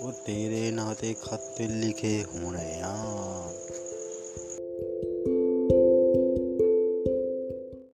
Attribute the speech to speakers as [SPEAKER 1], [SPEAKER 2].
[SPEAKER 1] वो तेरे नाते खत लिखे होने यार